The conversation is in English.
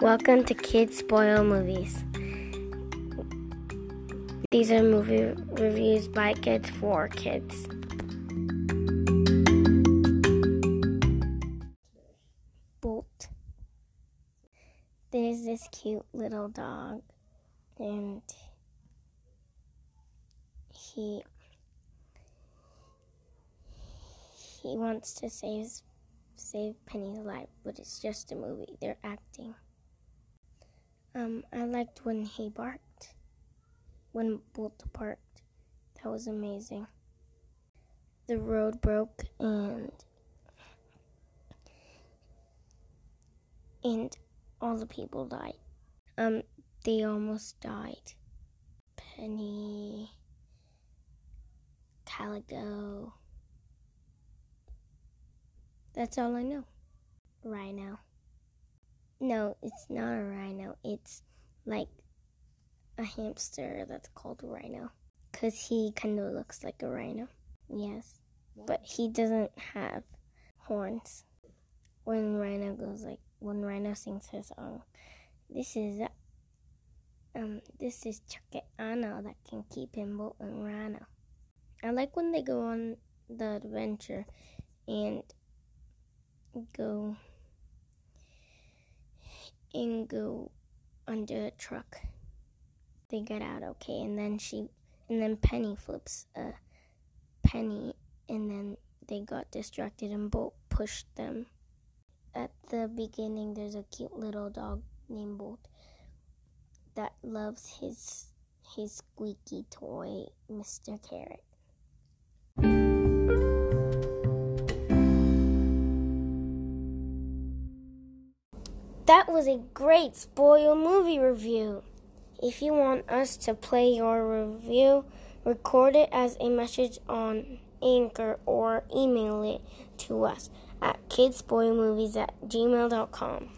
Welcome to Kids Spoil Movies. These are movie reviews by kids for kids. Bolt. There's this cute little dog, and he he wants to save save Penny's life, but it's just a movie. They're acting. Um, I liked when he barked, when Bolt barked. That was amazing. The road broke and and all the people died. Um, they almost died. Penny, Calico. That's all I know. Rhino. No, it's not a rhino. It's like a hamster that's called a rhino. Because he kind of looks like a rhino. Yes. But he doesn't have horns. When rhino goes like, when rhino sings his song, this is, um, this is Chuckano that can keep him and rhino. I like when they go on the adventure and go and go under a truck. They get out okay, and then she and then Penny flips a penny, and then they got distracted and Bolt pushed them. At the beginning, there's a cute little dog named Bolt that loves his his squeaky toy, Mr. Carrot. That was a great spoil movie review. If you want us to play your review, record it as a message on Anchor or email it to us at kidsspoilmovies at gmail.com.